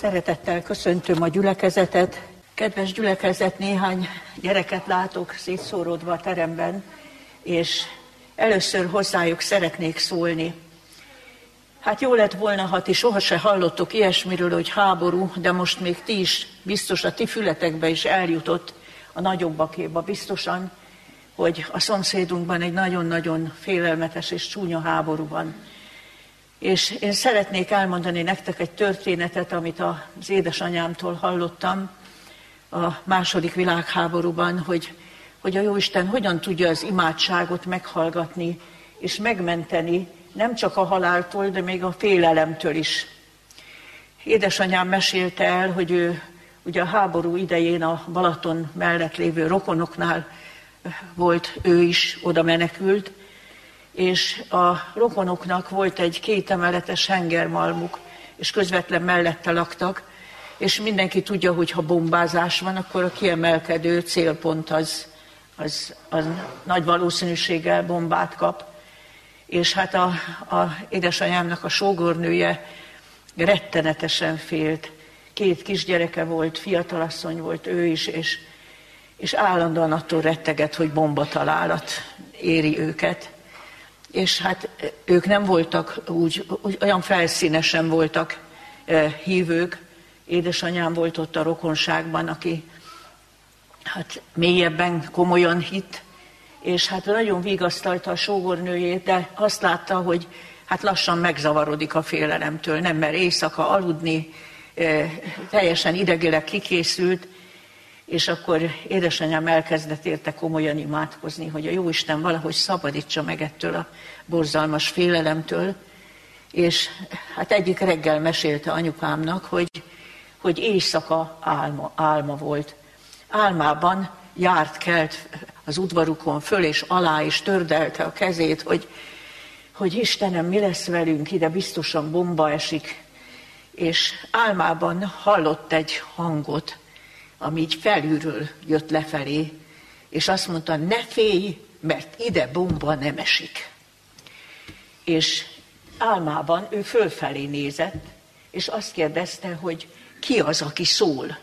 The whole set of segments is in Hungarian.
Szeretettel köszöntöm a gyülekezetet. Kedves gyülekezet, néhány gyereket látok szétszóródva a teremben, és először hozzájuk szeretnék szólni. Hát jó lett volna, ha ti sohasem hallottok ilyesmiről, hogy háború, de most még ti is biztos a ti fületekbe is eljutott a nagyobbakéba biztosan, hogy a szomszédunkban egy nagyon-nagyon félelmetes és csúnya háború van. És én szeretnék elmondani nektek egy történetet, amit az édesanyámtól hallottam a második világháborúban, hogy, hogy a Jóisten hogyan tudja az imádságot meghallgatni és megmenteni nem csak a haláltól, de még a félelemtől is. Édesanyám mesélte el, hogy ő ugye a háború idején a Balaton mellett lévő rokonoknál volt ő is, oda menekült, és a rokonoknak volt egy kétemeletes hengermalmuk, és közvetlen mellette laktak, és mindenki tudja, hogy ha bombázás van, akkor a kiemelkedő célpont az, az, az nagy valószínűséggel bombát kap. És hát a, a édesanyámnak a sógornője rettenetesen félt. Két kisgyereke volt, fiatalasszony volt ő is, és, és állandóan attól retteget, hogy bombatalálat éri őket és hát ők nem voltak úgy, úgy olyan felszínesen voltak hívők. Édesanyám volt ott a rokonságban, aki hát mélyebben komolyan hitt, és hát nagyon vigasztalta a sógornőjét, de azt látta, hogy hát lassan megzavarodik a félelemtől, nem mer éjszaka aludni, teljesen idegileg kikészült, és akkor édesanyám elkezdett érte komolyan imádkozni, hogy a Jóisten valahogy szabadítsa meg ettől a borzalmas félelemtől, és hát egyik reggel mesélte anyukámnak, hogy, hogy éjszaka álma, álma volt. Álmában járt kelt az udvarukon föl és alá, és tördelte a kezét, hogy, hogy Istenem, mi lesz velünk, ide biztosan bomba esik. És álmában hallott egy hangot, ami így felülről jött lefelé, és azt mondta, ne félj, mert ide bomba nem esik. És álmában ő fölfelé nézett, és azt kérdezte, hogy ki az, aki szól.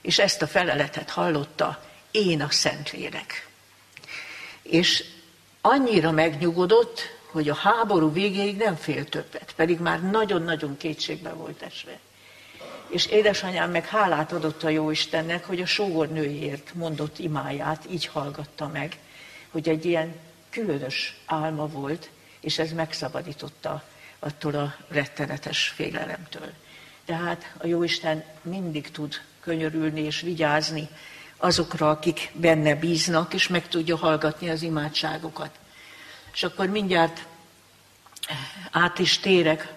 És ezt a feleletet hallotta, én a Szentlélek. És annyira megnyugodott, hogy a háború végéig nem fél többet, pedig már nagyon-nagyon kétségbe volt esve. És édesanyám meg hálát adott a Jóistennek, hogy a sógornőjért mondott imáját így hallgatta meg, hogy egy ilyen különös álma volt, és ez megszabadította attól a rettenetes félelemtől. Tehát a Jóisten mindig tud könyörülni és vigyázni azokra, akik benne bíznak, és meg tudja hallgatni az imádságokat. És akkor mindjárt át is térek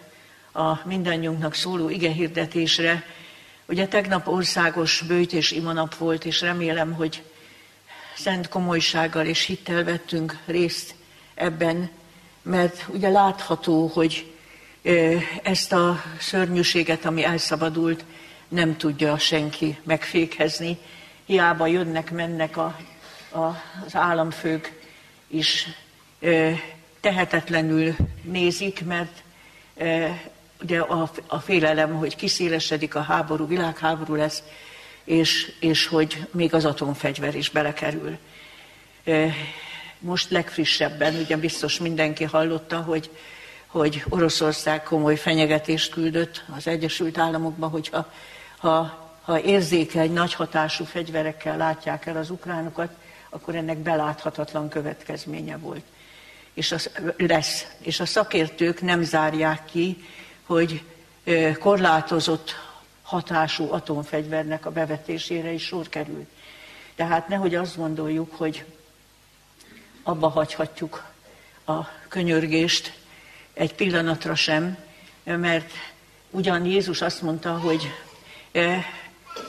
a mindannyiunknak szóló igehirdetésre. Ugye tegnap országos bőjt és imanap volt, és remélem, hogy szent komolysággal és hittel vettünk részt ebben, mert ugye látható, hogy ezt a szörnyűséget, ami elszabadult, nem tudja senki megfékezni. Hiába jönnek, mennek a, a, az államfők is tehetetlenül nézik, mert ugye a, a félelem, hogy kiszélesedik a háború, világháború lesz, és, és hogy még az atomfegyver is belekerül. Most legfrissebben, ugye biztos mindenki hallotta, hogy, hogy Oroszország komoly fenyegetést küldött az Egyesült Államokba, hogyha ha, ha érzékeny, nagy hatású fegyverekkel látják el az ukránokat, akkor ennek beláthatatlan következménye volt. És az lesz. És a szakértők nem zárják ki, hogy korlátozott hatású atomfegyvernek a bevetésére is sor kerül. Tehát nehogy azt gondoljuk, hogy abba hagyhatjuk a könyörgést egy pillanatra sem, mert ugyan Jézus azt mondta, hogy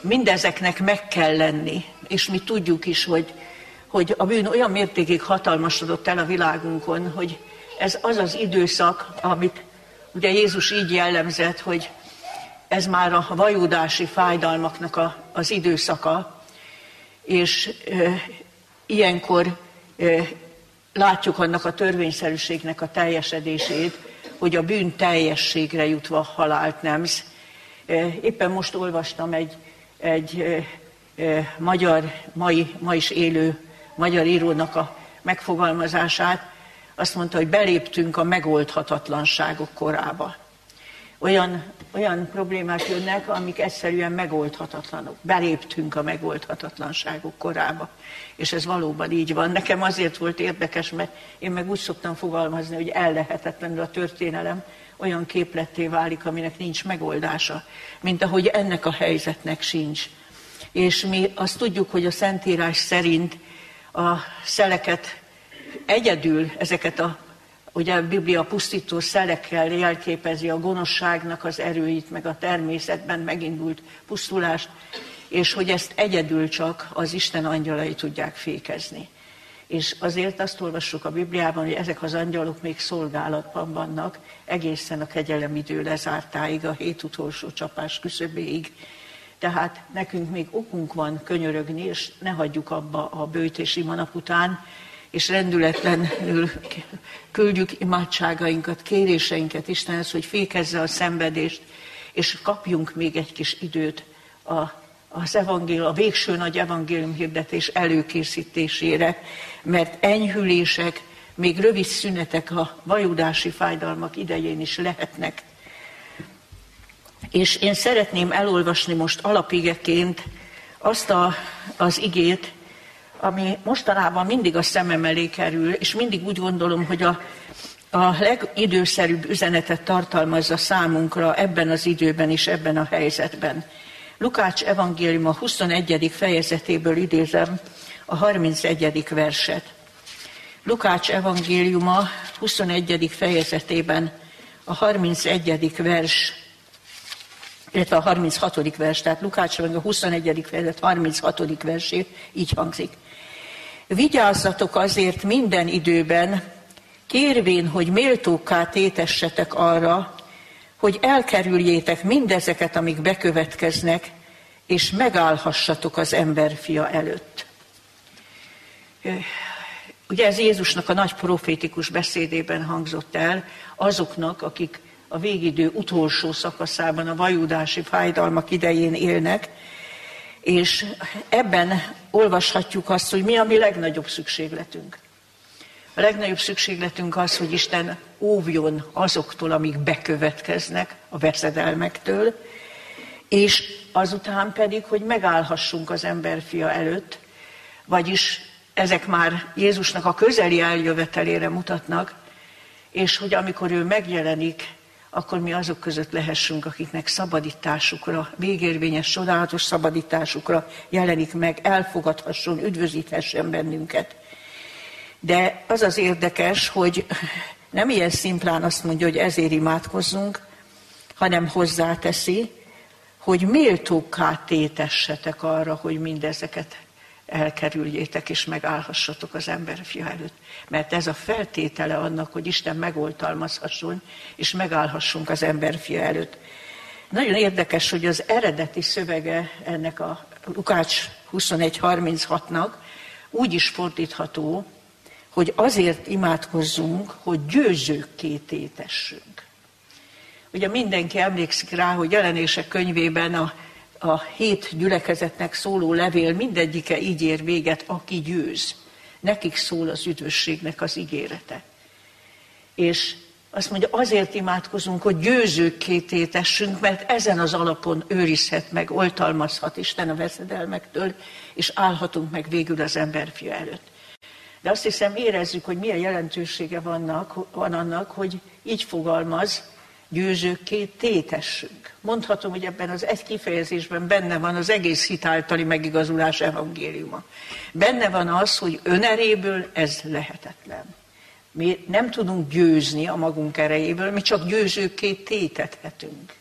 mindezeknek meg kell lenni, és mi tudjuk is, hogy, hogy a bűn olyan mértékig hatalmasodott el a világunkon, hogy ez az az időszak, amit Ugye Jézus így jellemzett, hogy ez már a vajódási fájdalmaknak a, az időszaka, és e, ilyenkor e, látjuk annak a törvényszerűségnek a teljesedését, hogy a bűn teljességre jutva halált nemz, Éppen most olvastam egy, egy magyar, mai, ma is élő magyar írónak a megfogalmazását, azt mondta, hogy beléptünk a megoldhatatlanságok korába. Olyan, olyan problémák jönnek, amik egyszerűen megoldhatatlanok. Beléptünk a megoldhatatlanságok korába. És ez valóban így van. Nekem azért volt érdekes, mert én meg úgy szoktam fogalmazni, hogy ellehetetlenül a történelem olyan képletté válik, aminek nincs megoldása, mint ahogy ennek a helyzetnek sincs. És mi azt tudjuk, hogy a Szentírás szerint a szeleket egyedül, ezeket a Ugye a Biblia pusztító szelekkel jelképezi a gonoszságnak az erőit, meg a természetben megindult pusztulást, és hogy ezt egyedül csak az Isten angyalai tudják fékezni. És azért azt olvassuk a Bibliában, hogy ezek az angyalok még szolgálatban vannak, egészen a kegyelem idő lezártáig, a hét utolsó csapás küszöbéig. Tehát nekünk még okunk van könyörögni, és ne hagyjuk abba a bőtési manap után, és rendületlenül küldjük imádságainkat, kéréseinket Istenhez, hogy fékezze a szenvedést, és kapjunk még egy kis időt a, az evangél, a végső nagy evangélium hirdetés előkészítésére, mert enyhülések, még rövid szünetek a vajudási fájdalmak idején is lehetnek. És én szeretném elolvasni most alapigeként azt a, az igét, ami mostanában mindig a szemem elé kerül, és mindig úgy gondolom, hogy a, a legidőszerűbb üzenetet tartalmazza számunkra ebben az időben és ebben a helyzetben. Lukács evangélium a 21. fejezetéből idézem a 31. verset. Lukács evangéliuma 21. fejezetében a 31. vers, illetve a 36. vers, tehát Lukács a 21. fejezet 36. versét így hangzik. Vigyázzatok azért minden időben, kérvén, hogy méltókká tétessetek arra, hogy elkerüljétek mindezeket, amik bekövetkeznek, és megállhassatok az emberfia előtt. Ugye ez Jézusnak a nagy profétikus beszédében hangzott el azoknak, akik a végidő utolsó szakaszában, a vajudási fájdalmak idején élnek, és ebben olvashatjuk azt, hogy mi a mi legnagyobb szükségletünk. A legnagyobb szükségletünk az, hogy Isten óvjon azoktól, amik bekövetkeznek, a veszedelmektől, és azután pedig, hogy megállhassunk az emberfia előtt, vagyis ezek már Jézusnak a közeli eljövetelére mutatnak, és hogy amikor ő megjelenik, akkor mi azok között lehessünk, akiknek szabadításukra, végérvényes, csodálatos szabadításukra jelenik meg, elfogadhasson, üdvözíthessen bennünket. De az az érdekes, hogy nem ilyen szimplán azt mondja, hogy ezért imádkozzunk, hanem hozzáteszi, hogy méltókká tétessetek arra, hogy mindezeket elkerüljétek és megállhassatok az fia előtt. Mert ez a feltétele annak, hogy Isten megoltalmazhasson, és megállhassunk az fia előtt. Nagyon érdekes, hogy az eredeti szövege ennek a Lukács 21.36-nak úgy is fordítható, hogy azért imádkozzunk, hogy győzőkké tétessünk. Ugye mindenki emlékszik rá, hogy jelenések könyvében a a hét gyülekezetnek szóló levél mindegyike így ér véget, aki győz. Nekik szól az üdvösségnek az ígérete. És azt mondja, azért imádkozunk, hogy győzőkké tétessünk, mert ezen az alapon őrizhet meg, oltalmazhat Isten a veszedelmektől, és állhatunk meg végül az emberfia előtt. De azt hiszem érezzük, hogy milyen jelentősége vannak, van annak, hogy így fogalmaz, győzőkké tétessünk. Mondhatom, hogy ebben az egy kifejezésben benne van az egész hitáltali megigazulás evangéliuma. Benne van az, hogy öneréből ez lehetetlen. Mi nem tudunk győzni a magunk erejéből, mi csak győzőkké tétethetünk.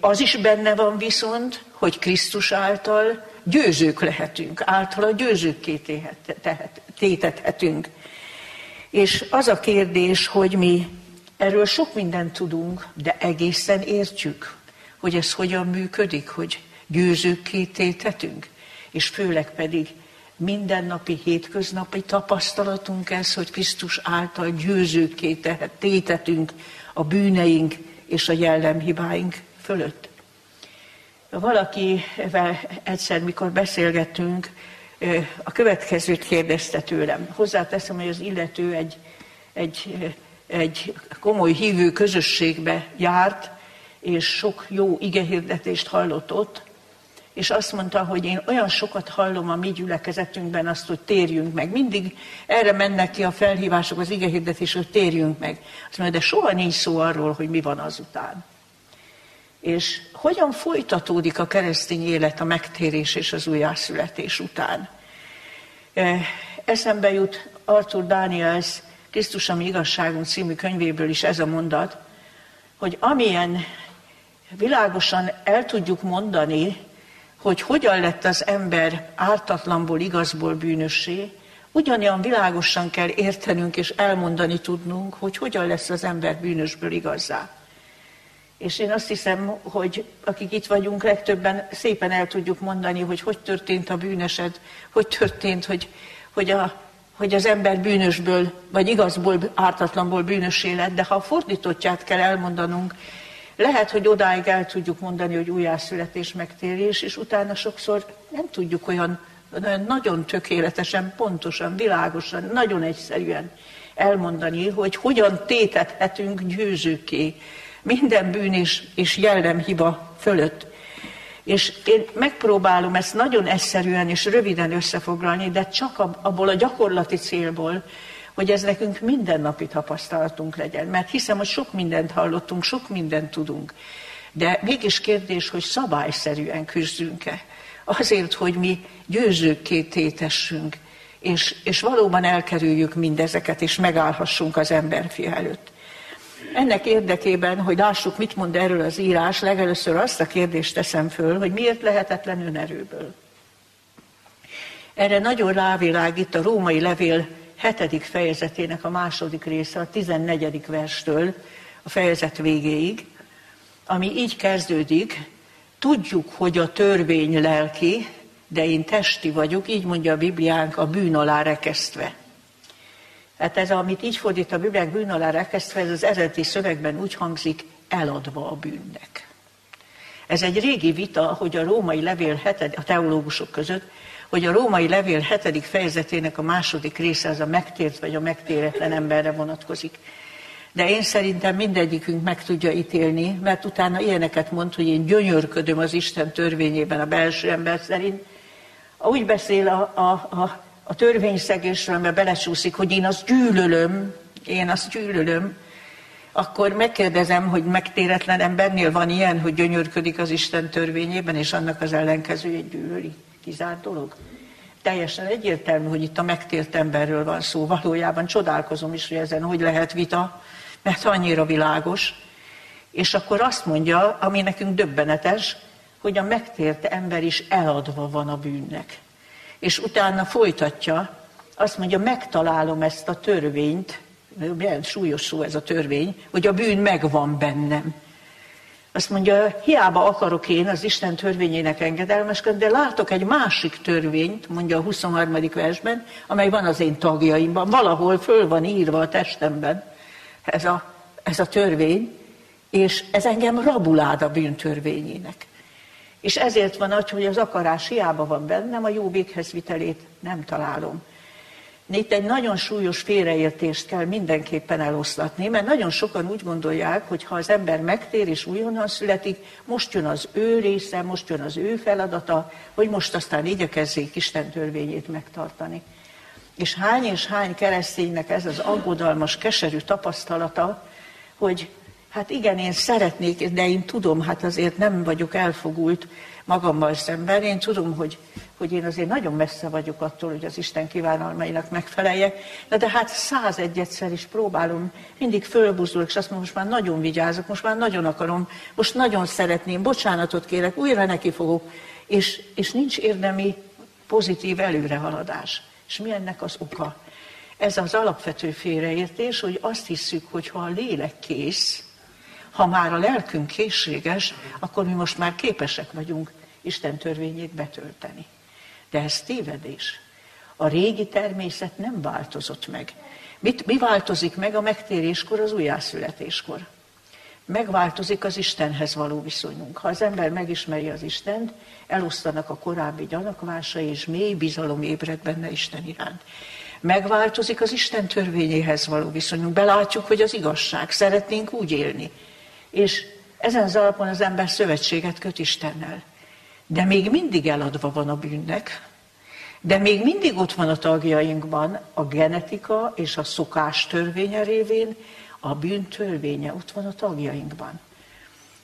Az is benne van viszont, hogy Krisztus által győzők lehetünk, általa győzőkké tétethetünk. És az a kérdés, hogy mi Erről sok mindent tudunk, de egészen értjük, hogy ez hogyan működik, hogy győzőkké tétetünk, és főleg pedig mindennapi, hétköznapi tapasztalatunk ez, hogy Krisztus által győzőkké tétetünk a bűneink és a jellemhibáink fölött. Valakivel egyszer, mikor beszélgettünk, a következőt kérdezte tőlem. Hozzáteszem, hogy az illető egy, egy, egy komoly hívő közösségbe járt, és sok jó igehirdetést hallott ott, és azt mondta, hogy én olyan sokat hallom a mi gyülekezetünkben azt, hogy térjünk meg. Mindig erre mennek ki a felhívások, az igehirdetés, hogy térjünk meg. Azt mondja, de soha nincs szó arról, hogy mi van azután. És hogyan folytatódik a keresztény élet a megtérés és az újjászületés után? Eszembe jut Arthur Daniels Krisztus, ami igazságunk című könyvéből is ez a mondat, hogy amilyen világosan el tudjuk mondani, hogy hogyan lett az ember ártatlanból, igazból bűnössé, ugyanilyen világosan kell értenünk és elmondani tudnunk, hogy hogyan lesz az ember bűnösből igazzá. És én azt hiszem, hogy akik itt vagyunk, legtöbben szépen el tudjuk mondani, hogy hogy történt a bűnösed, hogy történt, hogy, hogy, a, hogy az ember bűnösből, vagy igazból, ártatlanból bűnös lett, de ha a fordítottját kell elmondanunk, lehet, hogy odáig el tudjuk mondani, hogy újjászületés, megtérés, és utána sokszor nem tudjuk olyan, olyan nagyon tökéletesen, pontosan, világosan, nagyon egyszerűen elmondani, hogy hogyan tétethetünk győzőké minden bűn és, és jellemhiba fölött. És én megpróbálom ezt nagyon egyszerűen és röviden összefoglalni, de csak abból a gyakorlati célból, hogy ez nekünk mindennapi tapasztalatunk legyen. Mert hiszem, hogy sok mindent hallottunk, sok mindent tudunk. De mégis kérdés, hogy szabályszerűen küzdünk-e. Azért, hogy mi győzőkké tétessünk, és, és valóban elkerüljük mindezeket, és megállhassunk az emberfia előtt. Ennek érdekében, hogy lássuk, mit mond erről az írás, legelőször azt a kérdést teszem föl, hogy miért lehetetlen önerőből. Erre nagyon rávilágít a római levél hetedik fejezetének a második része, a tizennegyedik verstől a fejezet végéig, ami így kezdődik, tudjuk, hogy a törvény lelki, de én testi vagyok, így mondja a Bibliánk, a bűn alá rekesztve. Hát ez, amit így fordít a Bibliák bűn alá rekesztve, ez az eredeti szövegben úgy hangzik, eladva a bűnnek. Ez egy régi vita, hogy a római levél heted, a teológusok között, hogy a római levél hetedik fejezetének a második része az a megtért vagy a megtéretlen emberre vonatkozik. De én szerintem mindegyikünk meg tudja ítélni, mert utána ilyeneket mond, hogy én gyönyörködöm az Isten törvényében a belső ember szerint. Úgy beszél a, a, a, a törvényszegésről, mert belecsúszik, hogy én azt gyűlölöm, én azt gyűlölöm, akkor megkérdezem, hogy megtéretlen embernél van ilyen, hogy gyönyörködik az Isten törvényében, és annak az ellenkezőjét gyűlöli kizárt dolog? Teljesen egyértelmű, hogy itt a megtért emberről van szó. Valójában csodálkozom is, hogy ezen hogy lehet vita, mert annyira világos. És akkor azt mondja, ami nekünk döbbenetes, hogy a megtért ember is eladva van a bűnnek. És utána folytatja, azt mondja, megtalálom ezt a törvényt, milyen súlyos szó ez a törvény, hogy a bűn megvan bennem. Azt mondja, hiába akarok én az Isten törvényének engedelmeskedni, de látok egy másik törvényt, mondja a 23. versben, amely van az én tagjaimban, valahol föl van írva a testemben ez a, ez a törvény, és ez engem rabulád a bűntörvényének. És ezért van az, hogy az akarás hiába van bennem, a jó véghez vitelét nem találom. Itt egy nagyon súlyos félreértést kell mindenképpen eloszlatni, mert nagyon sokan úgy gondolják, hogy ha az ember megtér és újonnan születik, most jön az ő része, most jön az ő feladata, hogy most aztán igyekezzék Isten törvényét megtartani. És hány és hány kereszténynek ez az aggodalmas, keserű tapasztalata, hogy hát igen, én szeretnék, de én tudom, hát azért nem vagyok elfogult magammal szemben. Én tudom, hogy hogy én azért nagyon messze vagyok attól, hogy az Isten kívánalmainak megfeleljek, de, de hát száz egyszer is próbálom, mindig fölbuzdulok, és azt mondom, most már nagyon vigyázok, most már nagyon akarom, most nagyon szeretném, bocsánatot kérek, újra neki fogok, és, és nincs érdemi pozitív előrehaladás. És mi ennek az oka? Ez az alapvető félreértés, hogy azt hiszük, hogy ha a lélek kész, ha már a lelkünk készséges, akkor mi most már képesek vagyunk Isten törvényét betölteni. De ez tévedés. A régi természet nem változott meg. Mit, mi változik meg a megtéréskor, az újjászületéskor? megváltozik az Istenhez való viszonyunk. Ha az ember megismeri az Istent, elosztanak a korábbi gyanakvásai, és mély bizalom ébred benne Isten iránt. Megváltozik az Isten törvényéhez való viszonyunk. Belátjuk, hogy az igazság. Szeretnénk úgy élni. És ezen az alapon az ember szövetséget köt Istennel. De még mindig eladva van a bűnnek, de még mindig ott van a tagjainkban a genetika és a szokás törvénye révén, a bűn törvénye ott van a tagjainkban.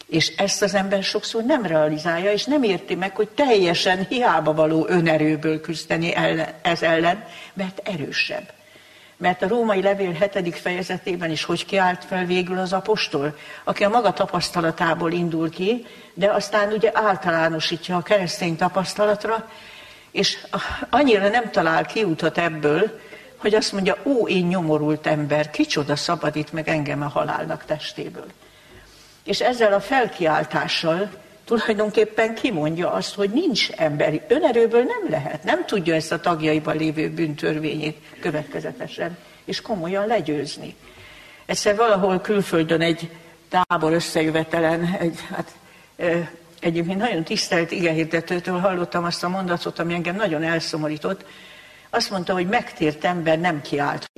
És ezt az ember sokszor nem realizálja, és nem érti meg, hogy teljesen hiába való önerőből küzdeni ellen, ez ellen, mert erősebb. Mert a római levél hetedik fejezetében is hogy kiállt fel végül az apostol, aki a maga tapasztalatából indul ki, de aztán ugye általánosítja a keresztény tapasztalatra, és annyira nem talál kiutat ebből, hogy azt mondja, ó, én nyomorult ember, kicsoda szabadít meg engem a halálnak testéből. És ezzel a felkiáltással tulajdonképpen kimondja azt, hogy nincs emberi, önerőből nem lehet, nem tudja ezt a tagjaiban lévő bűntörvényét következetesen és komolyan legyőzni. Egyszer valahol külföldön egy tábor összejövetelen, egy, hát, egyébként nagyon tisztelt igehirdetőtől hallottam azt a mondatot, ami engem nagyon elszomorított. Azt mondta, hogy megtért ember nem kiált.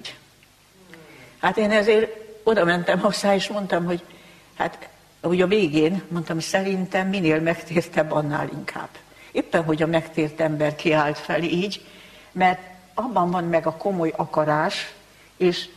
Hát én ezért oda mentem hozzá, és mondtam, hogy hát ahogy a végén mondtam, szerintem minél megtértebb, annál inkább. Éppen, hogy a megtért ember kiállt fel így, mert abban van meg a komoly akarás, és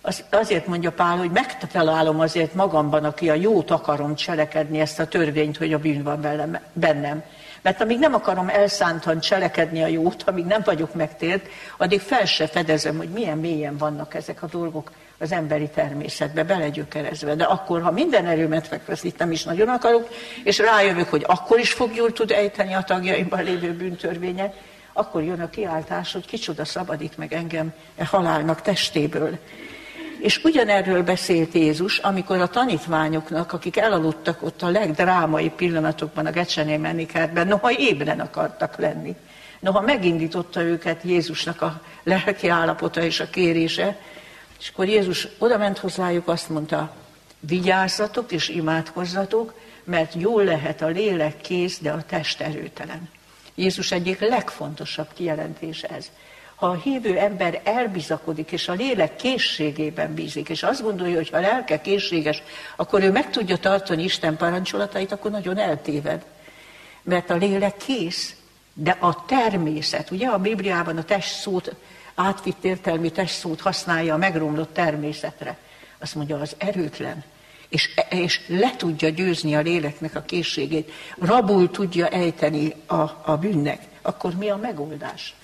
az, azért mondja Pál, hogy megtalálom azért magamban, aki a jót akarom cselekedni, ezt a törvényt, hogy a bűn van bennem. Mert amíg nem akarom elszántan cselekedni a jót, amíg nem vagyok megtért, addig fel se fedezem, hogy milyen mélyen vannak ezek a dolgok az emberi természetbe belegyökerezve. De akkor, ha minden erőmet megfeszítem is nagyon akarok, és rájövök, hogy akkor is fog jól tud ejteni a tagjaimban lévő bűntörvénye, akkor jön a kiáltás, hogy kicsoda szabadít meg engem e halálnak testéből. És ugyanerről beszélt Jézus, amikor a tanítványoknak, akik elaludtak ott a legdrámai pillanatokban a Gecsené menikertben, noha ébren akartak lenni. Noha megindította őket Jézusnak a lelki állapota és a kérése, és akkor Jézus oda ment hozzájuk, azt mondta, vigyázzatok és imádkozzatok, mert jól lehet a lélek kész, de a test erőtelen. Jézus egyik legfontosabb kijelentése ez. Ha a hívő ember elbizakodik, és a lélek készségében bízik, és azt gondolja, hogy ha a lelke készséges, akkor ő meg tudja tartani Isten parancsolatait, akkor nagyon eltéved. Mert a lélek kész, de a természet, ugye a Bibliában a test szót átvitt értelmi testszót használja a megromlott természetre. Azt mondja, az erőtlen, és, és le tudja győzni a léleknek a készségét, rabul tudja ejteni a, a bűnnek, akkor mi a megoldás?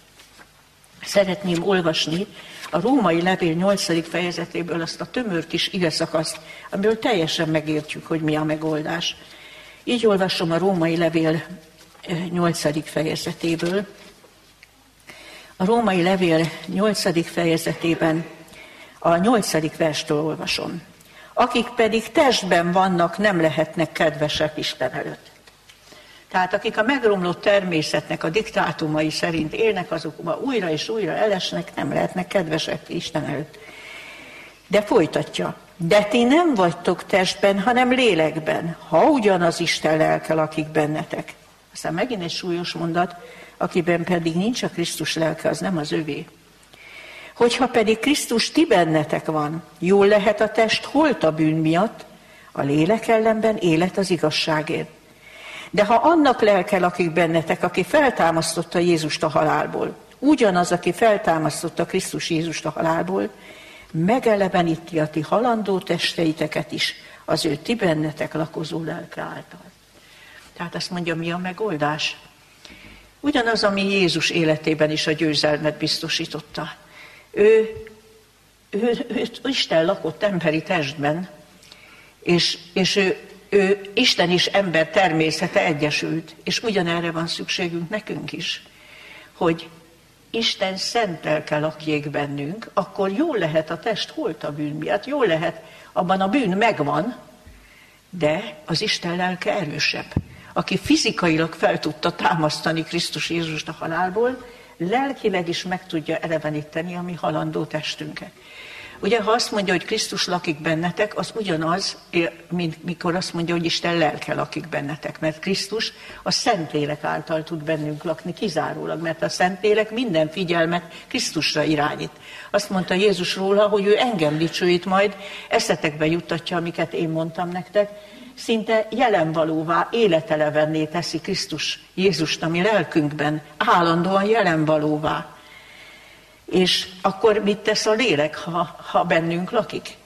Szeretném olvasni a római levél 8. fejezetéből azt a tömör kis igazakaszt, amiből teljesen megértjük, hogy mi a megoldás. Így olvasom a római levél 8. Eh, fejezetéből. A római levél 8. fejezetében a 8. verstől olvasom. Akik pedig testben vannak, nem lehetnek kedvesek Isten előtt. Tehát akik a megromlott természetnek a diktátumai szerint élnek, azokban újra és újra elesnek, nem lehetnek kedvesek Isten előtt. De folytatja. De ti nem vagytok testben, hanem lélekben, ha ugyanaz Isten lelke lakik bennetek. Aztán megint egy súlyos mondat, akiben pedig nincs a Krisztus lelke, az nem az övé. Hogyha pedig Krisztus ti bennetek van, jól lehet a test holt a bűn miatt, a lélek ellenben élet az igazságért. De ha annak lelke lakik bennetek, aki feltámasztotta Jézust a halálból, ugyanaz, aki feltámasztotta Krisztus Jézust a halálból, megeleveníti a ti halandó testeiteket is az ő ti bennetek lakozó lelke által. Tehát azt mondja, mi a megoldás? Ugyanaz, ami Jézus életében is a győzelmet biztosította. Ő, ő, ő Isten lakott emberi testben, és, és ő, ő Isten és ember természete egyesült, és ugyanerre van szükségünk nekünk is, hogy Isten szent lelke lakjék bennünk, akkor jól lehet a test holt a bűn miatt, jól lehet, abban a bűn megvan, de az Isten lelke erősebb aki fizikailag fel tudta támasztani Krisztus Jézust a halálból, lelkileg is meg tudja eleveníteni a mi halandó testünket. Ugye, ha azt mondja, hogy Krisztus lakik bennetek, az ugyanaz, mint mikor azt mondja, hogy Isten lelke lakik bennetek, mert Krisztus a Szentlélek által tud bennünk lakni kizárólag, mert a Szentlélek minden figyelmet Krisztusra irányít. Azt mondta Jézus róla, hogy ő engem dicsőít majd, eszetekbe juttatja, amiket én mondtam nektek, szinte jelenvalóvá, életelevenné teszi Krisztus Jézust, ami lelkünkben állandóan jelenvalóvá. És akkor mit tesz a lélek, ha, ha bennünk lakik?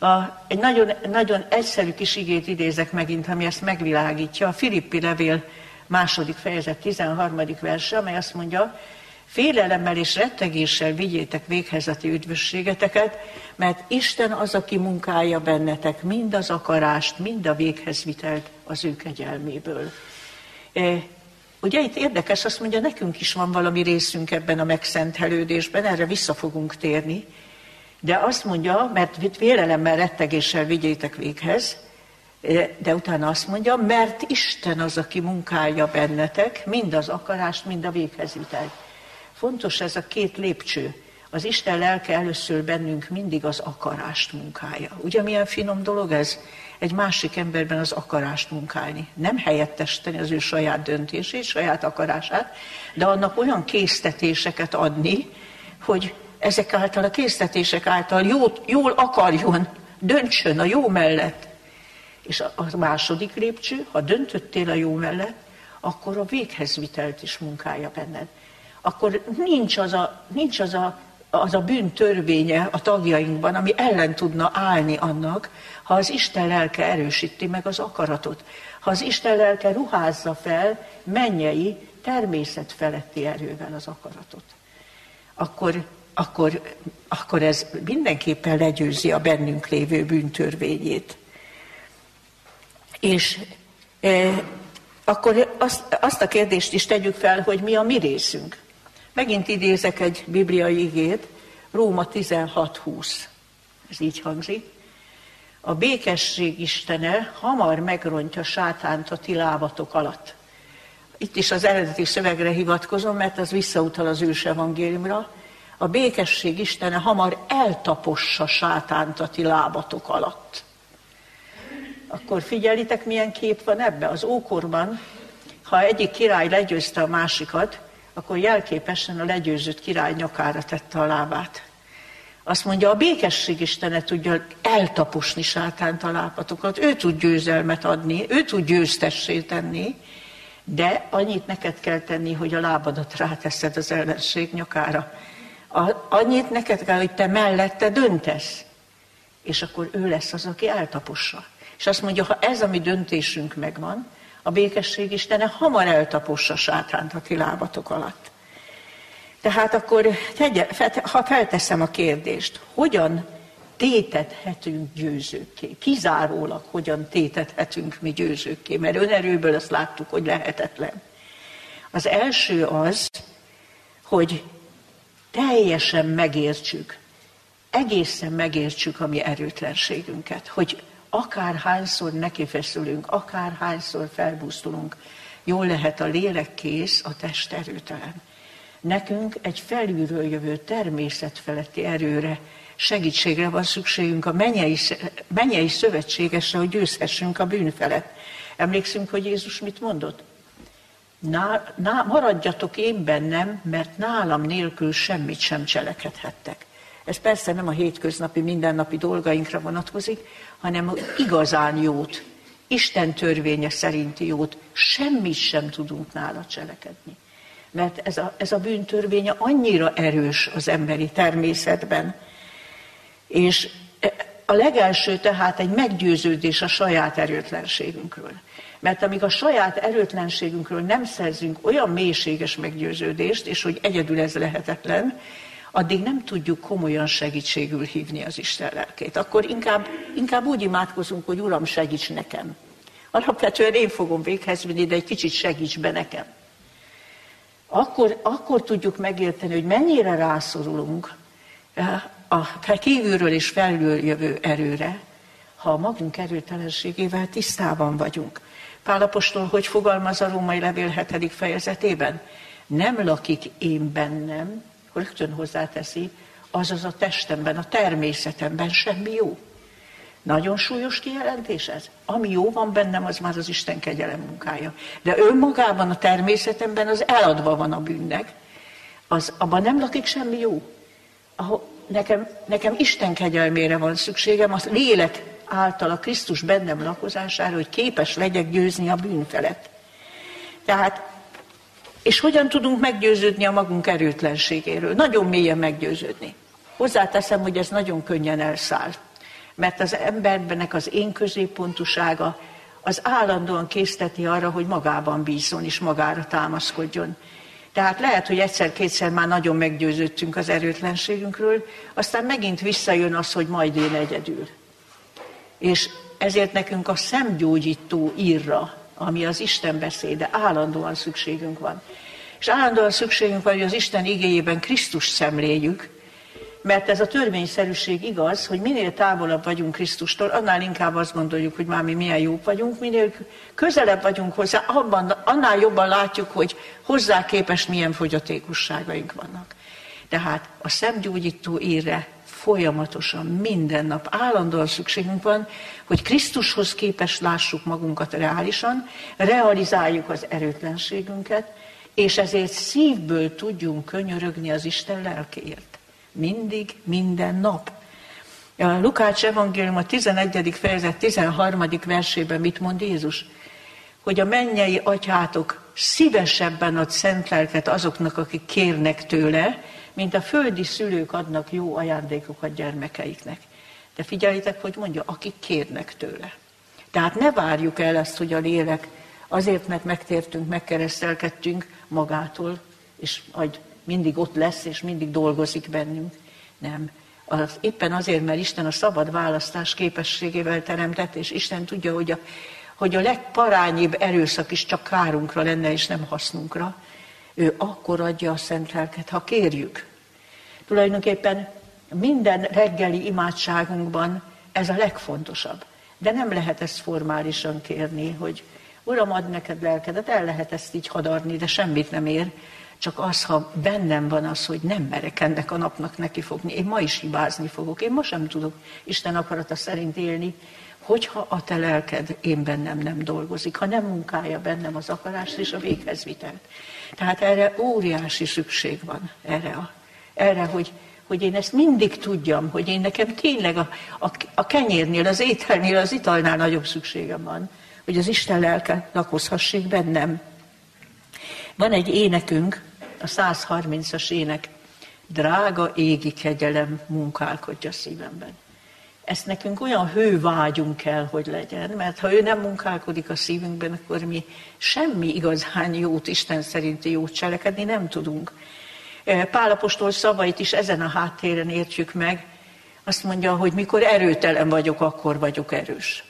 A, egy nagyon, nagyon egyszerű kis igét idézek megint, ami ezt megvilágítja. A Filippi levél második fejezet 13. verse, amely azt mondja, Félelemmel és rettegéssel vigyétek véghez a ti üdvösségeteket, mert Isten az, aki munkálja bennetek mind az akarást, mind a véghezvitelt az ő kegyelméből. Ugye itt érdekes, azt mondja, nekünk is van valami részünk ebben a megszentelődésben, erre vissza fogunk térni, de azt mondja, mert félelemmel, rettegéssel vigyétek véghez, de utána azt mondja, mert Isten az, aki munkálja bennetek, mind az akarást, mind a véghezvitelt. Fontos ez a két lépcső. Az Isten lelke először bennünk mindig az akarást munkája. Ugye milyen finom dolog ez? Egy másik emberben az akarást munkálni. Nem helyettesíteni az ő saját döntését, saját akarását, de annak olyan késztetéseket adni, hogy ezek által, a késztetések által jót, jól akarjon, döntsön a jó mellett. És a második lépcső, ha döntöttél a jó mellett, akkor a véghezvitelt is munkálja benned akkor nincs az a, nincs az a, az a bűn törvénye a tagjainkban, ami ellen tudna állni annak, ha az Isten lelke erősíti meg az akaratot. Ha az Isten lelke ruházza fel mennyei, természet feletti erővel az akaratot. Akkor, akkor, akkor ez mindenképpen legyőzi a bennünk lévő bűntörvényét. És e, akkor azt, azt a kérdést is tegyük fel, hogy mi a mi részünk. Megint idézek egy bibliai igét, Róma 16.20. Ez így hangzik. A békesség istene hamar megrontja sátánt a ti lábatok alatt. Itt is az eredeti szövegre hivatkozom, mert az visszautal az ős evangéliumra. A békesség istene hamar eltapossa sátánt a ti lábatok alatt. Akkor figyelitek, milyen kép van ebbe. Az ókorban, ha egyik király legyőzte a másikat, akkor jelképesen a legyőzött király nyakára tette a lábát. Azt mondja, a békesség Istene tudja eltaposni sátánt a ő tud győzelmet adni, ő tud győztessé tenni, de annyit neked kell tenni, hogy a lábadat ráteszed az ellenség nyakára. A, annyit neked kell, hogy te mellette döntesz, és akkor ő lesz az, aki eltapossa. És azt mondja, ha ez a mi döntésünk megvan, a békesség Istene hamar eltapossa sátánt a ti lábatok alatt. Tehát akkor, ha felteszem a kérdést, hogyan tétethetünk győzőkké? Kizárólag hogyan tétethetünk mi győzőkké? Mert önerőből azt láttuk, hogy lehetetlen. Az első az, hogy teljesen megértsük, egészen megértsük a mi erőtlenségünket, hogy akárhányszor nekifeszülünk, akárhányszor felbuzdulunk, jól lehet a lélek kész, a test erőtelen. Nekünk egy felülről jövő természet feletti erőre, segítségre van szükségünk a mennyei, mennyei szövetségesre, hogy győzhessünk a bűn felett. Emlékszünk, hogy Jézus mit mondott? Ná, ná, maradjatok én bennem, mert nálam nélkül semmit sem cselekedhettek. Ez persze nem a hétköznapi, mindennapi dolgainkra vonatkozik, hanem igazán jót, Isten törvénye szerinti jót, semmit sem tudunk nála cselekedni. Mert ez a, ez a bűntörvénye annyira erős az emberi természetben. És a legelső tehát egy meggyőződés a saját erőtlenségünkről. Mert amíg a saját erőtlenségünkről nem szerzünk olyan mélységes meggyőződést, és hogy egyedül ez lehetetlen, addig nem tudjuk komolyan segítségül hívni az Isten lelkét. Akkor inkább, inkább úgy imádkozunk, hogy Uram, segíts nekem. Alapvetően én fogom véghez vinni, de egy kicsit segíts be nekem. Akkor, akkor tudjuk megérteni, hogy mennyire rászorulunk eh, a kívülről és felül jövő erőre, ha a magunk erőtelenségével tisztában vagyunk. Pálapostól hogy fogalmaz a római levél 7. fejezetében? Nem lakik én bennem, rögtön hozzáteszi, azaz a testemben, a természetemben semmi jó. Nagyon súlyos kijelentés ez. Ami jó van bennem, az már az Isten kegyelem munkája. De önmagában, a természetemben az eladva van a bűnnek. Az, abban nem lakik semmi jó. Ahol nekem, nekem Isten kegyelmére van szükségem, az lélek által a Krisztus bennem lakozására, hogy képes legyek győzni a bűn felett. Tehát, és hogyan tudunk meggyőződni a magunk erőtlenségéről? Nagyon mélyen meggyőződni. Hozzáteszem, hogy ez nagyon könnyen elszáll. Mert az emberbenek az én középpontusága az állandóan készteti arra, hogy magában bízzon és magára támaszkodjon. Tehát lehet, hogy egyszer-kétszer már nagyon meggyőződtünk az erőtlenségünkről, aztán megint visszajön az, hogy majd én egyedül. És ezért nekünk a szemgyógyító írra, ami az Isten beszéde, állandóan szükségünk van. És állandóan szükségünk van, hogy az Isten igényében Krisztus szemléljük, mert ez a törvényszerűség igaz, hogy minél távolabb vagyunk Krisztustól, annál inkább azt gondoljuk, hogy már mi milyen jók vagyunk, minél közelebb vagyunk hozzá, abban, annál jobban látjuk, hogy hozzá képest milyen fogyatékosságaink vannak. Tehát a szemgyógyító írre folyamatosan, minden nap állandóan szükségünk van, hogy Krisztushoz képes lássuk magunkat reálisan, realizáljuk az erőtlenségünket, és ezért szívből tudjunk könyörögni az Isten lelkéért. Mindig, minden nap. A Lukács evangélium a 11. fejezet 13. versében mit mond Jézus? Hogy a mennyei atyátok szívesebben ad szent lelket azoknak, akik kérnek tőle, mint a földi szülők adnak jó ajándékokat gyermekeiknek. De figyeljétek, hogy mondja, akik kérnek tőle. Tehát ne várjuk el ezt, hogy a lélek azért, mert megtértünk, megkeresztelkedtünk magától, és majd mindig ott lesz, és mindig dolgozik bennünk. Nem. Az éppen azért, mert Isten a szabad választás képességével teremtett, és Isten tudja, hogy a, hogy a legparányibb erőszak is csak kárunkra lenne, és nem hasznunkra. Ő akkor adja a szent lelket, ha kérjük. Tulajdonképpen minden reggeli imádságunkban ez a legfontosabb. De nem lehet ezt formálisan kérni, hogy Uram, ad neked lelkedet, el lehet ezt így hadarni, de semmit nem ér. Csak az, ha bennem van az, hogy nem merek ennek a napnak neki fogni, én ma is hibázni fogok, én ma sem tudok Isten akarata szerint élni, hogyha a te lelked én bennem nem dolgozik, ha nem munkálja bennem az akarást és a véghezvitelt. Tehát erre óriási szükség van, erre a erre, hogy, hogy én ezt mindig tudjam, hogy én nekem tényleg a, a, a kenyérnél, az ételnél, az italnál nagyobb szükségem van, hogy az Isten lelke lakozhassék bennem. Van egy énekünk, a 130-as ének, drága égi kegyelem munkálkodja szívemben. Ezt nekünk olyan hővágyunk kell, hogy legyen, mert ha ő nem munkálkodik a szívünkben, akkor mi semmi igazán jót, Isten szerinti jót cselekedni nem tudunk. Pálapostól szavait is ezen a háttéren értjük meg. Azt mondja, hogy mikor erőtelen vagyok, akkor vagyok erős.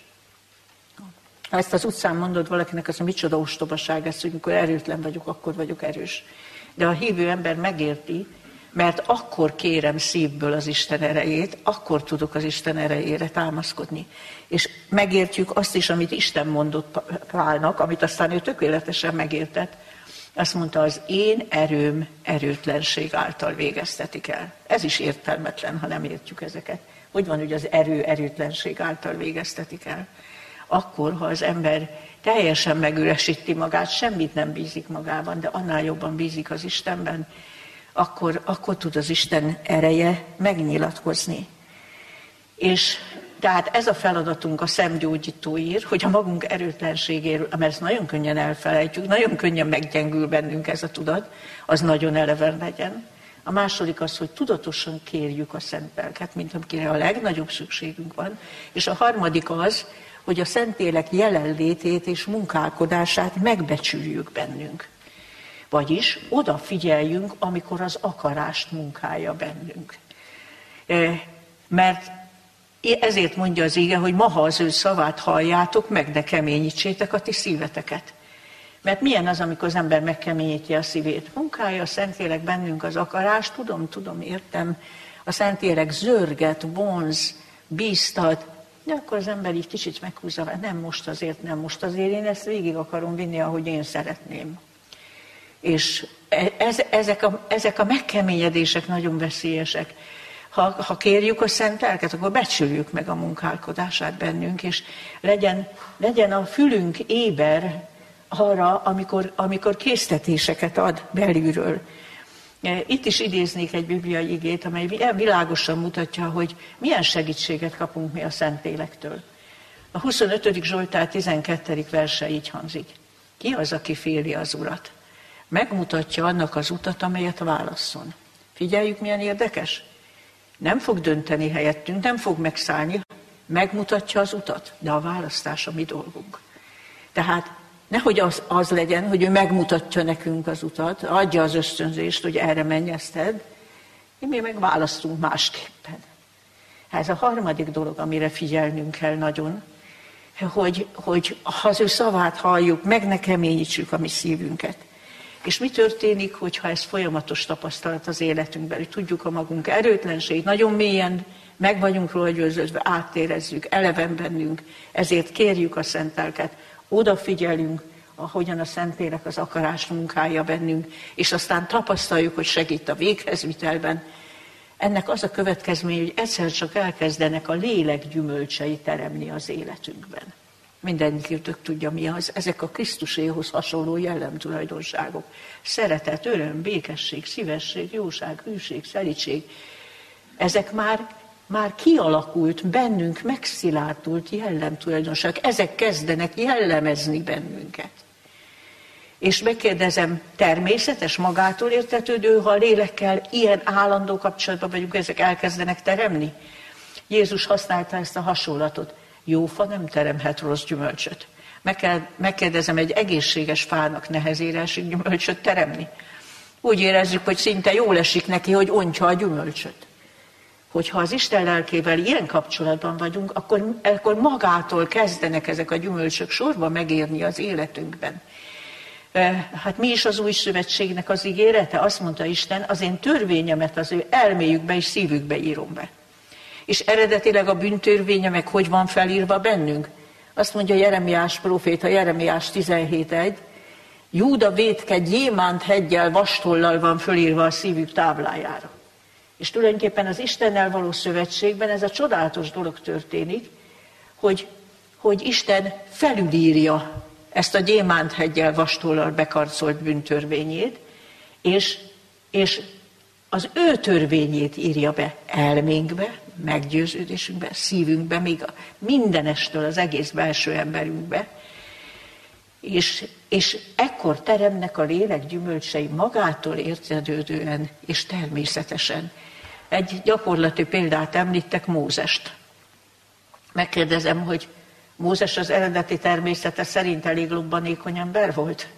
Ha ezt az utcán mondod valakinek, az a micsoda ostobaság ez, hogy mikor erőtlen vagyok, akkor vagyok erős. De a hívő ember megérti, mert akkor kérem szívből az Isten erejét, akkor tudok az Isten erejére támaszkodni. És megértjük azt is, amit Isten mondott Pálnak, amit aztán ő tökéletesen megértett, azt mondta, az én erőm erőtlenség által végeztetik el. Ez is értelmetlen, ha nem értjük ezeket. Hogy van, hogy az erő erőtlenség által végeztetik el? Akkor, ha az ember teljesen megüresíti magát, semmit nem bízik magában, de annál jobban bízik az Istenben, akkor, akkor tud az Isten ereje megnyilatkozni. És tehát ez a feladatunk a szemgyógyítóír, hogy a magunk erőtlenségéről, mert ezt nagyon könnyen elfelejtjük, nagyon könnyen meggyengül bennünk ez a tudat, az nagyon eleven legyen. A második az, hogy tudatosan kérjük a szent lelket, mint amire a legnagyobb szükségünk van. És a harmadik az, hogy a Szentélek jelenlétét és munkálkodását megbecsüljük bennünk. Vagyis odafigyeljünk, amikor az akarást munkálja bennünk. E, mert ezért mondja az ége, hogy ma, ha az ő szavát halljátok, meg ne keményítsétek a ti szíveteket. Mert milyen az, amikor az ember megkeményíti a szívét? Munkálja a Szentlélek bennünk az akarást, tudom, tudom, értem. A Szentlélek zörget, vonz, bíztat, de akkor az ember így kicsit meghúzza, nem most azért, nem most azért, én ezt végig akarom vinni, ahogy én szeretném. És e, ez, ezek, a, ezek a megkeményedések nagyon veszélyesek. ha, ha kérjük a szent lelket, akkor becsüljük meg a munkálkodását bennünk, és legyen, legyen a fülünk éber arra, amikor, amikor késztetéseket ad belülről. E, itt is idéznék egy bibliai igét, amely világosan mutatja, hogy milyen segítséget kapunk mi a Szentlélektől. A 25. Zsoltár 12. verse így hangzik. Ki az, aki féli az urat? Megmutatja annak az utat, amelyet válasszon. Figyeljük, milyen érdekes. Nem fog dönteni helyettünk, nem fog megszállni, megmutatja az utat, de a választás a mi dolgunk. Tehát nehogy az, az legyen, hogy ő megmutatja nekünk az utat, adja az ösztönzést, hogy erre menjezted, mi meg másképpen. Ez a harmadik dolog, amire figyelnünk kell nagyon, hogy, hogy ha az ő szavát halljuk, meg ne keményítsük a mi szívünket. És mi történik, hogyha ez folyamatos tapasztalat az életünkben, hogy tudjuk a magunk erőtlenségét, nagyon mélyen meg vagyunk róla győződve, áttérezzük, eleven bennünk, ezért kérjük a szentelket, odafigyelünk, ahogyan a Szentlélek az akarás munkája bennünk, és aztán tapasztaljuk, hogy segít a véghezvitelben. Ennek az a következmény, hogy egyszer csak elkezdenek a lélek gyümölcsei teremni az életünkben. Mindenkitök tudja, mi az. Ezek a Krisztuséhoz hasonló jellemtulajdonságok. Szeretet, öröm, békesség, szívesség, jóság, hűség, szelítség. Ezek már, már kialakult, bennünk megszilárdult jellemtulajdonság. Ezek kezdenek jellemezni bennünket. És megkérdezem, természetes, magától értetődő, ha a lélekkel ilyen állandó kapcsolatban vagyunk, ezek elkezdenek teremni? Jézus használta ezt a hasonlatot. Jó fa nem teremhet rossz gyümölcsöt. megkérdezem, egy egészséges fának nehezére esik gyümölcsöt teremni? Úgy érezzük, hogy szinte jól esik neki, hogy ontja a gyümölcsöt. Hogyha az Isten lelkével ilyen kapcsolatban vagyunk, akkor, akkor magától kezdenek ezek a gyümölcsök sorba megérni az életünkben. Hát mi is az új szövetségnek az ígérete? Azt mondta Isten, az én törvényemet az ő elméjükbe és szívükbe írom be. És eredetileg a bűntörvénye meg hogy van felírva bennünk? Azt mondja Jeremiás proféta, Jeremiás 17.1, Júda védke gyémánt heggyel, vastollal van fölírva a szívük táblájára. És tulajdonképpen az Istennel való szövetségben ez a csodálatos dolog történik, hogy, hogy Isten felülírja ezt a gyémánt heggyel, vastollal bekarcolt bűntörvényét, és, és az ő törvényét írja be elménkbe, meggyőződésünkbe, szívünkbe, még a mindenestől az egész belső emberünkbe, és, és ekkor teremnek a lélek gyümölcsei magától értedődően és természetesen. Egy gyakorlati példát említek, Mózest. Megkérdezem, hogy Mózes az eredeti természete szerint elég lobbanékony ember volt?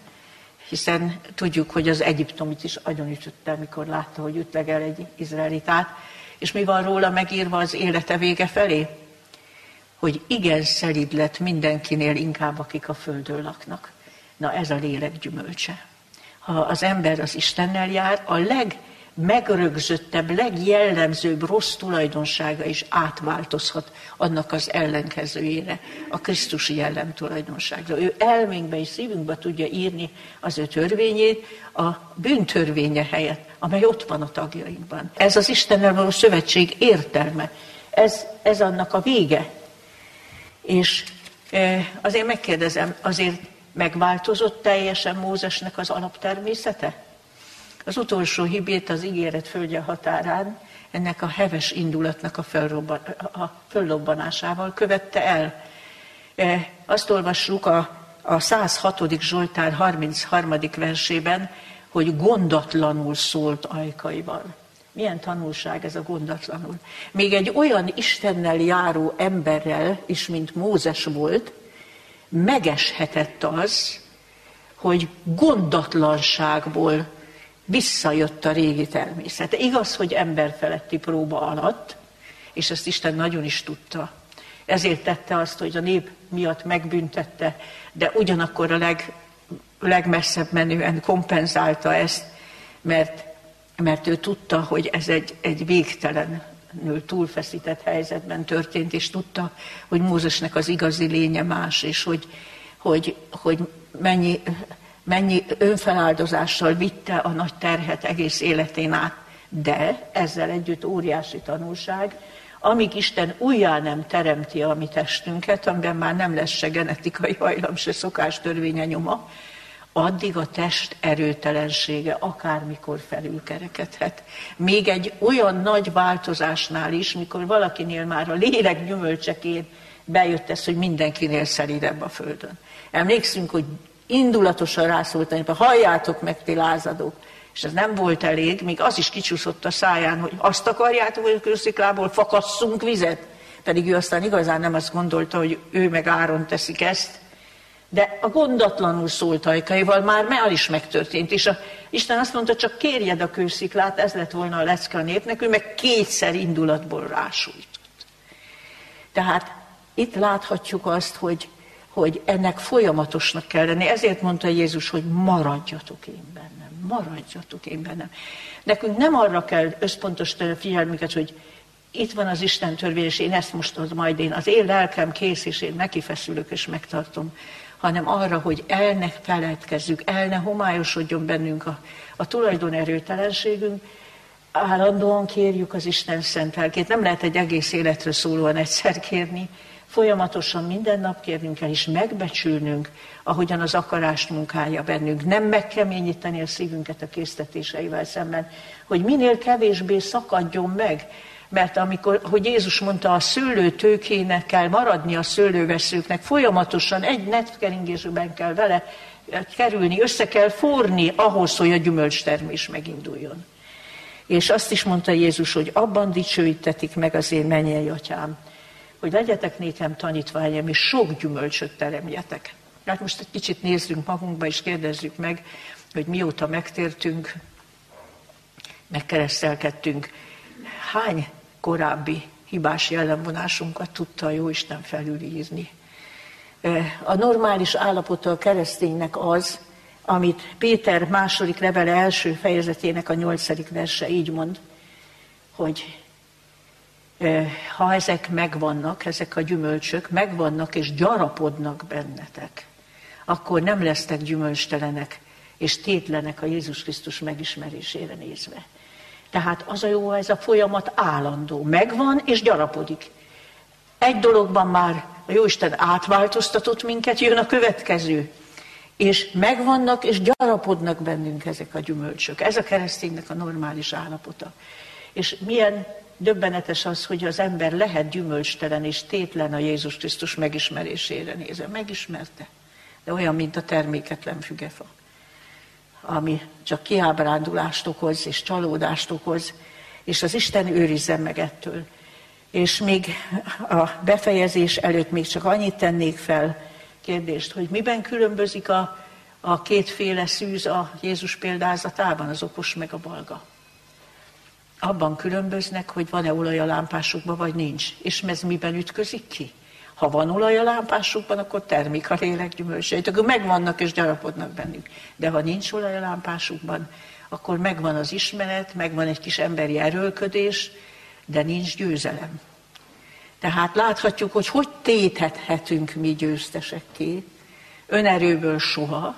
Hiszen tudjuk, hogy az Egyiptomit is agyonütötte, amikor látta, hogy ütlegel egy izraelitát. És mi van róla megírva az élete vége felé? Hogy igen szelid lett mindenkinél inkább, akik a földön laknak. Na ez a lélek gyümölcse. Ha az ember az Istennel jár, a leg megrögzöttebb, legjellemzőbb rossz tulajdonsága is átváltozhat annak az ellenkezőjére, a Krisztusi jellem tulajdonságra. Ő elménkbe és szívünkbe tudja írni az ő törvényét a bűntörvénye helyett, amely ott van a tagjainkban. Ez az Istennel való szövetség értelme. Ez, ez annak a vége. És e, azért megkérdezem, azért megváltozott teljesen Mózesnek az alaptermészete? Az utolsó hibét az ígéret földje határán ennek a heves indulatnak a, fölrobban, a föllobbanásával követte el. E, azt olvassuk a, a 106. Zsoltár 33. versében, hogy gondatlanul szólt ajkaival. Milyen tanulság ez a gondatlanul. Még egy olyan Istennel járó emberrel is, mint Mózes volt, megeshetett az, hogy gondatlanságból visszajött a régi természet. Igaz, hogy emberfeletti próba alatt, és ezt Isten nagyon is tudta. Ezért tette azt, hogy a nép miatt megbüntette, de ugyanakkor a leg, legmesszebb menően kompenzálta ezt, mert, mert ő tudta, hogy ez egy, egy végtelenül túlfeszített helyzetben történt, és tudta, hogy Mózesnek az igazi lénye más, és hogy, hogy, hogy mennyi mennyi önfeláldozással vitte a nagy terhet egész életén át, De ezzel együtt óriási tanulság, amíg Isten újjá nem teremti a mi testünket, amiben már nem lesz se genetikai hajlam, se szokástörvénye nyoma, addig a test erőtelensége akármikor felülkerekedhet. Még egy olyan nagy változásnál is, mikor valakinél már a lélek gyümölcsekén bejött ez, hogy mindenkinél szelidebb a földön. Emlékszünk, hogy indulatosan rászólítani, halljátok meg, ti lázadók, és ez nem volt elég, még az is kicsúszott a száján, hogy azt akarjátok, hogy a kősziklából fakasszunk vizet. Pedig ő aztán igazán nem azt gondolta, hogy ő meg Áron teszik ezt, de a gondatlanul szólt ajkaival már már is megtörtént, és a, Isten azt mondta, csak kérjed a kősziklát, ez lett volna a lecke a népnek, ő meg kétszer indulatból rásújtott. Tehát itt láthatjuk azt, hogy, hogy ennek folyamatosnak kell lenni. Ezért mondta Jézus, hogy maradjatok én bennem, maradjatok én bennem. Nekünk nem arra kell összpontosítani a figyelmüket, hogy itt van az Isten törvény, és én ezt most majd én, az én lelkem kész, és én neki feszülök, és megtartom, hanem arra, hogy el ne feledkezzük, el ne homályosodjon bennünk a, a tulajdon erőtelenségünk, állandóan kérjük az Isten szent lelkét. Nem lehet egy egész életről szólóan egyszer kérni, folyamatosan minden nap kérnünk kell, és megbecsülnünk, ahogyan az akarást munkálja bennünk. Nem megkeményíteni a szívünket a késztetéseivel szemben, hogy minél kevésbé szakadjon meg, mert amikor, hogy Jézus mondta, a szőlőtőkének kell maradni a szőlőveszőknek, folyamatosan egy netkeringésben kell vele kerülni, össze kell forni ahhoz, hogy a gyümölcstermés meginduljon. És azt is mondta Jézus, hogy abban dicsőítetik meg az én mennyei atyám, hogy legyetek nékem tanítványom, és sok gyümölcsöt teremjetek. Hát most egy kicsit nézzünk magunkba, és kérdezzük meg, hogy mióta megtértünk, megkeresztelkedtünk, hány korábbi hibás jellemvonásunkat tudta a Jóisten felülírni. A normális állapota a kereszténynek az, amit Péter második levele első fejezetének a nyolcadik verse így mond, hogy ha ezek megvannak, ezek a gyümölcsök megvannak és gyarapodnak bennetek, akkor nem lesztek gyümölcstelenek és tétlenek a Jézus Krisztus megismerésére nézve. Tehát az a jó, ez a folyamat állandó. Megvan és gyarapodik. Egy dologban már a Jóisten átváltoztatott minket, jön a következő. És megvannak és gyarapodnak bennünk ezek a gyümölcsök. Ez a kereszténynek a normális állapota. És milyen döbbenetes az, hogy az ember lehet gyümölcstelen és tétlen a Jézus Krisztus megismerésére nézve. Megismerte, de olyan, mint a terméketlen fügefa ami csak kiábrándulást okoz és csalódást okoz, és az Isten őrizzen meg ettől. És még a befejezés előtt még csak annyit tennék fel kérdést, hogy miben különbözik a, a kétféle szűz a Jézus példázatában, az okos meg a balga. Abban különböznek, hogy van-e olaj a lámpásukban, vagy nincs. És ez miben ütközik ki? Ha van olaj a lámpásukban, akkor termik a lélek gyümölcseit, akkor megvannak és gyarapodnak bennük. De ha nincs olaj a lámpásukban, akkor megvan az ismeret, megvan egy kis emberi erőlködés, de nincs győzelem. Tehát láthatjuk, hogy hogy téthethetünk mi győztesekké, önerőből soha,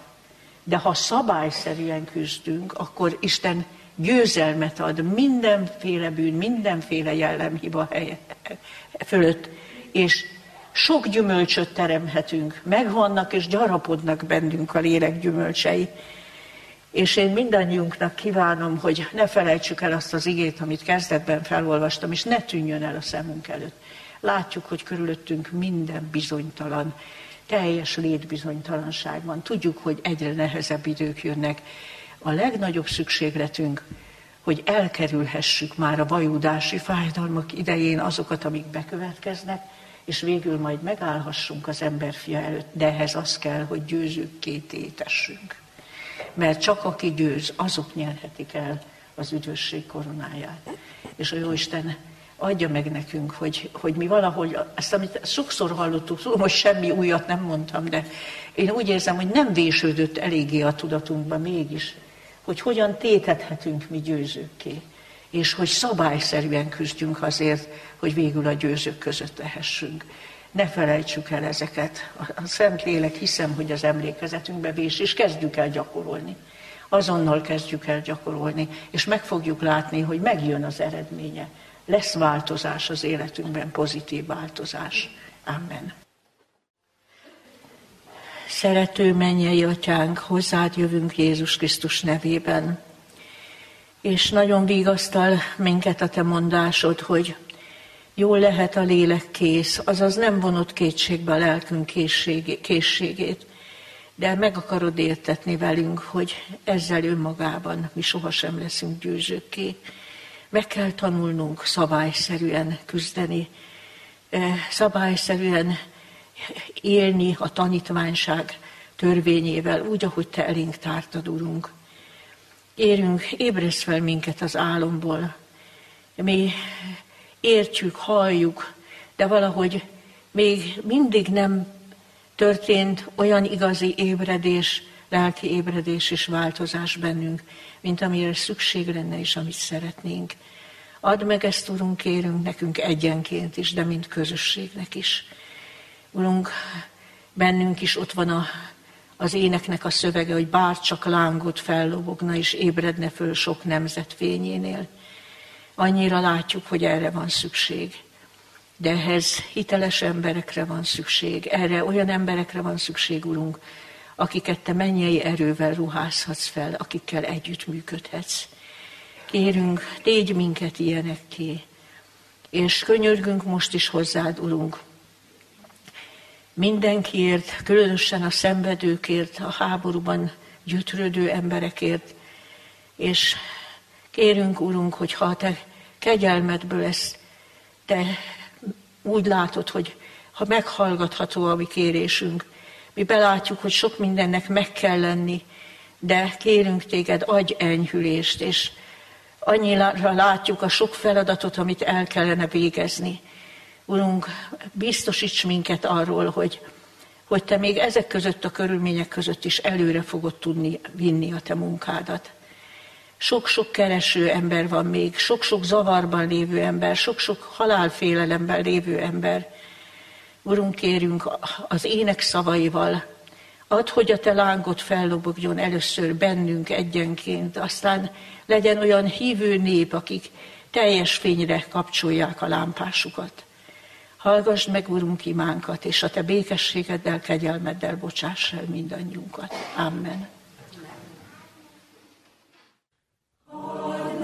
de ha szabályszerűen küzdünk, akkor Isten győzelmet ad mindenféle bűn, mindenféle jellemhiba helye fölött, és sok gyümölcsöt teremhetünk, megvannak és gyarapodnak bennünk a lélek gyümölcsei. És én mindannyiunknak kívánom, hogy ne felejtsük el azt az igét, amit kezdetben felolvastam, és ne tűnjön el a szemünk előtt. Látjuk, hogy körülöttünk minden bizonytalan, teljes létbizonytalanság van. Tudjuk, hogy egyre nehezebb idők jönnek. A legnagyobb szükségletünk, hogy elkerülhessük már a vajudási fájdalmak idején azokat, amik bekövetkeznek, és végül majd megállhassunk az emberfia előtt, de ehhez az kell, hogy győzőkké tétessünk. Mert csak aki győz, azok nyerhetik el az üdvösség koronáját. És a Jóisten adja meg nekünk, hogy, hogy mi valahogy, ezt amit sokszor hallottuk, tudom, hogy semmi újat nem mondtam, de én úgy érzem, hogy nem vésődött eléggé a tudatunkba mégis, hogy hogyan tétethetünk mi győzőkké és hogy szabályszerűen küzdjünk azért, hogy végül a győzők között lehessünk. Ne felejtsük el ezeket. A Szent Lélek hiszem, hogy az emlékezetünkbe vés, és kezdjük el gyakorolni. azonnal kezdjük el gyakorolni, és meg fogjuk látni, hogy megjön az eredménye. Lesz változás az életünkben, pozitív változás. Amen. Szerető mennyei atyánk, hozzád jövünk Jézus Krisztus nevében. És nagyon vigasztal minket a te mondásod, hogy jól lehet a lélek kész, azaz nem vonott kétségbe a lelkünk készségét, de meg akarod értetni velünk, hogy ezzel önmagában mi sohasem leszünk győzőkké. Meg kell tanulnunk szabályszerűen küzdeni, eh, szabályszerűen élni a tanítványság törvényével, úgy, ahogy Te elénk tártad, Urunk. Érünk, ébresz fel minket az álomból. Mi értjük, halljuk, de valahogy még mindig nem történt olyan igazi ébredés, lelki ébredés és változás bennünk, mint amire szükség lenne és amit szeretnénk. Add meg ezt, Urunk, kérünk nekünk egyenként is, de mint közösségnek is. Urunk, bennünk is ott van a, az éneknek a szövege, hogy bár csak lángot fellobogna és ébredne föl sok nemzet fényénél. Annyira látjuk, hogy erre van szükség. De ehhez hiteles emberekre van szükség, erre olyan emberekre van szükség, Urunk, akiket Te mennyei erővel ruházhatsz fel, akikkel együtt működhetsz. Kérünk, tégy minket ilyenekké, és könyörgünk most is hozzád, Urunk, mindenkiért, különösen a szenvedőkért, a háborúban gyötrődő emberekért, és kérünk, Urunk, hogy ha Te kegyelmedből ezt Te úgy látod, hogy ha meghallgatható a mi kérésünk, mi belátjuk, hogy sok mindennek meg kell lenni, de kérünk téged, adj enyhülést, és annyira látjuk a sok feladatot, amit el kellene végezni. Urunk, biztosíts minket arról, hogy, hogy te még ezek között a körülmények között is előre fogod tudni vinni a te munkádat. Sok-sok kereső ember van még, sok-sok zavarban lévő ember, sok-sok halálfélelemben lévő ember. Urunk, kérünk az ének szavaival, add, hogy a te lángot fellobogjon először bennünk egyenként, aztán legyen olyan hívő nép, akik teljes fényre kapcsolják a lámpásukat. Hallgass meg, Urunk, imánkat, és a Te békességeddel, kegyelmeddel bocsáss el mindannyiunkat. Amen. Amen.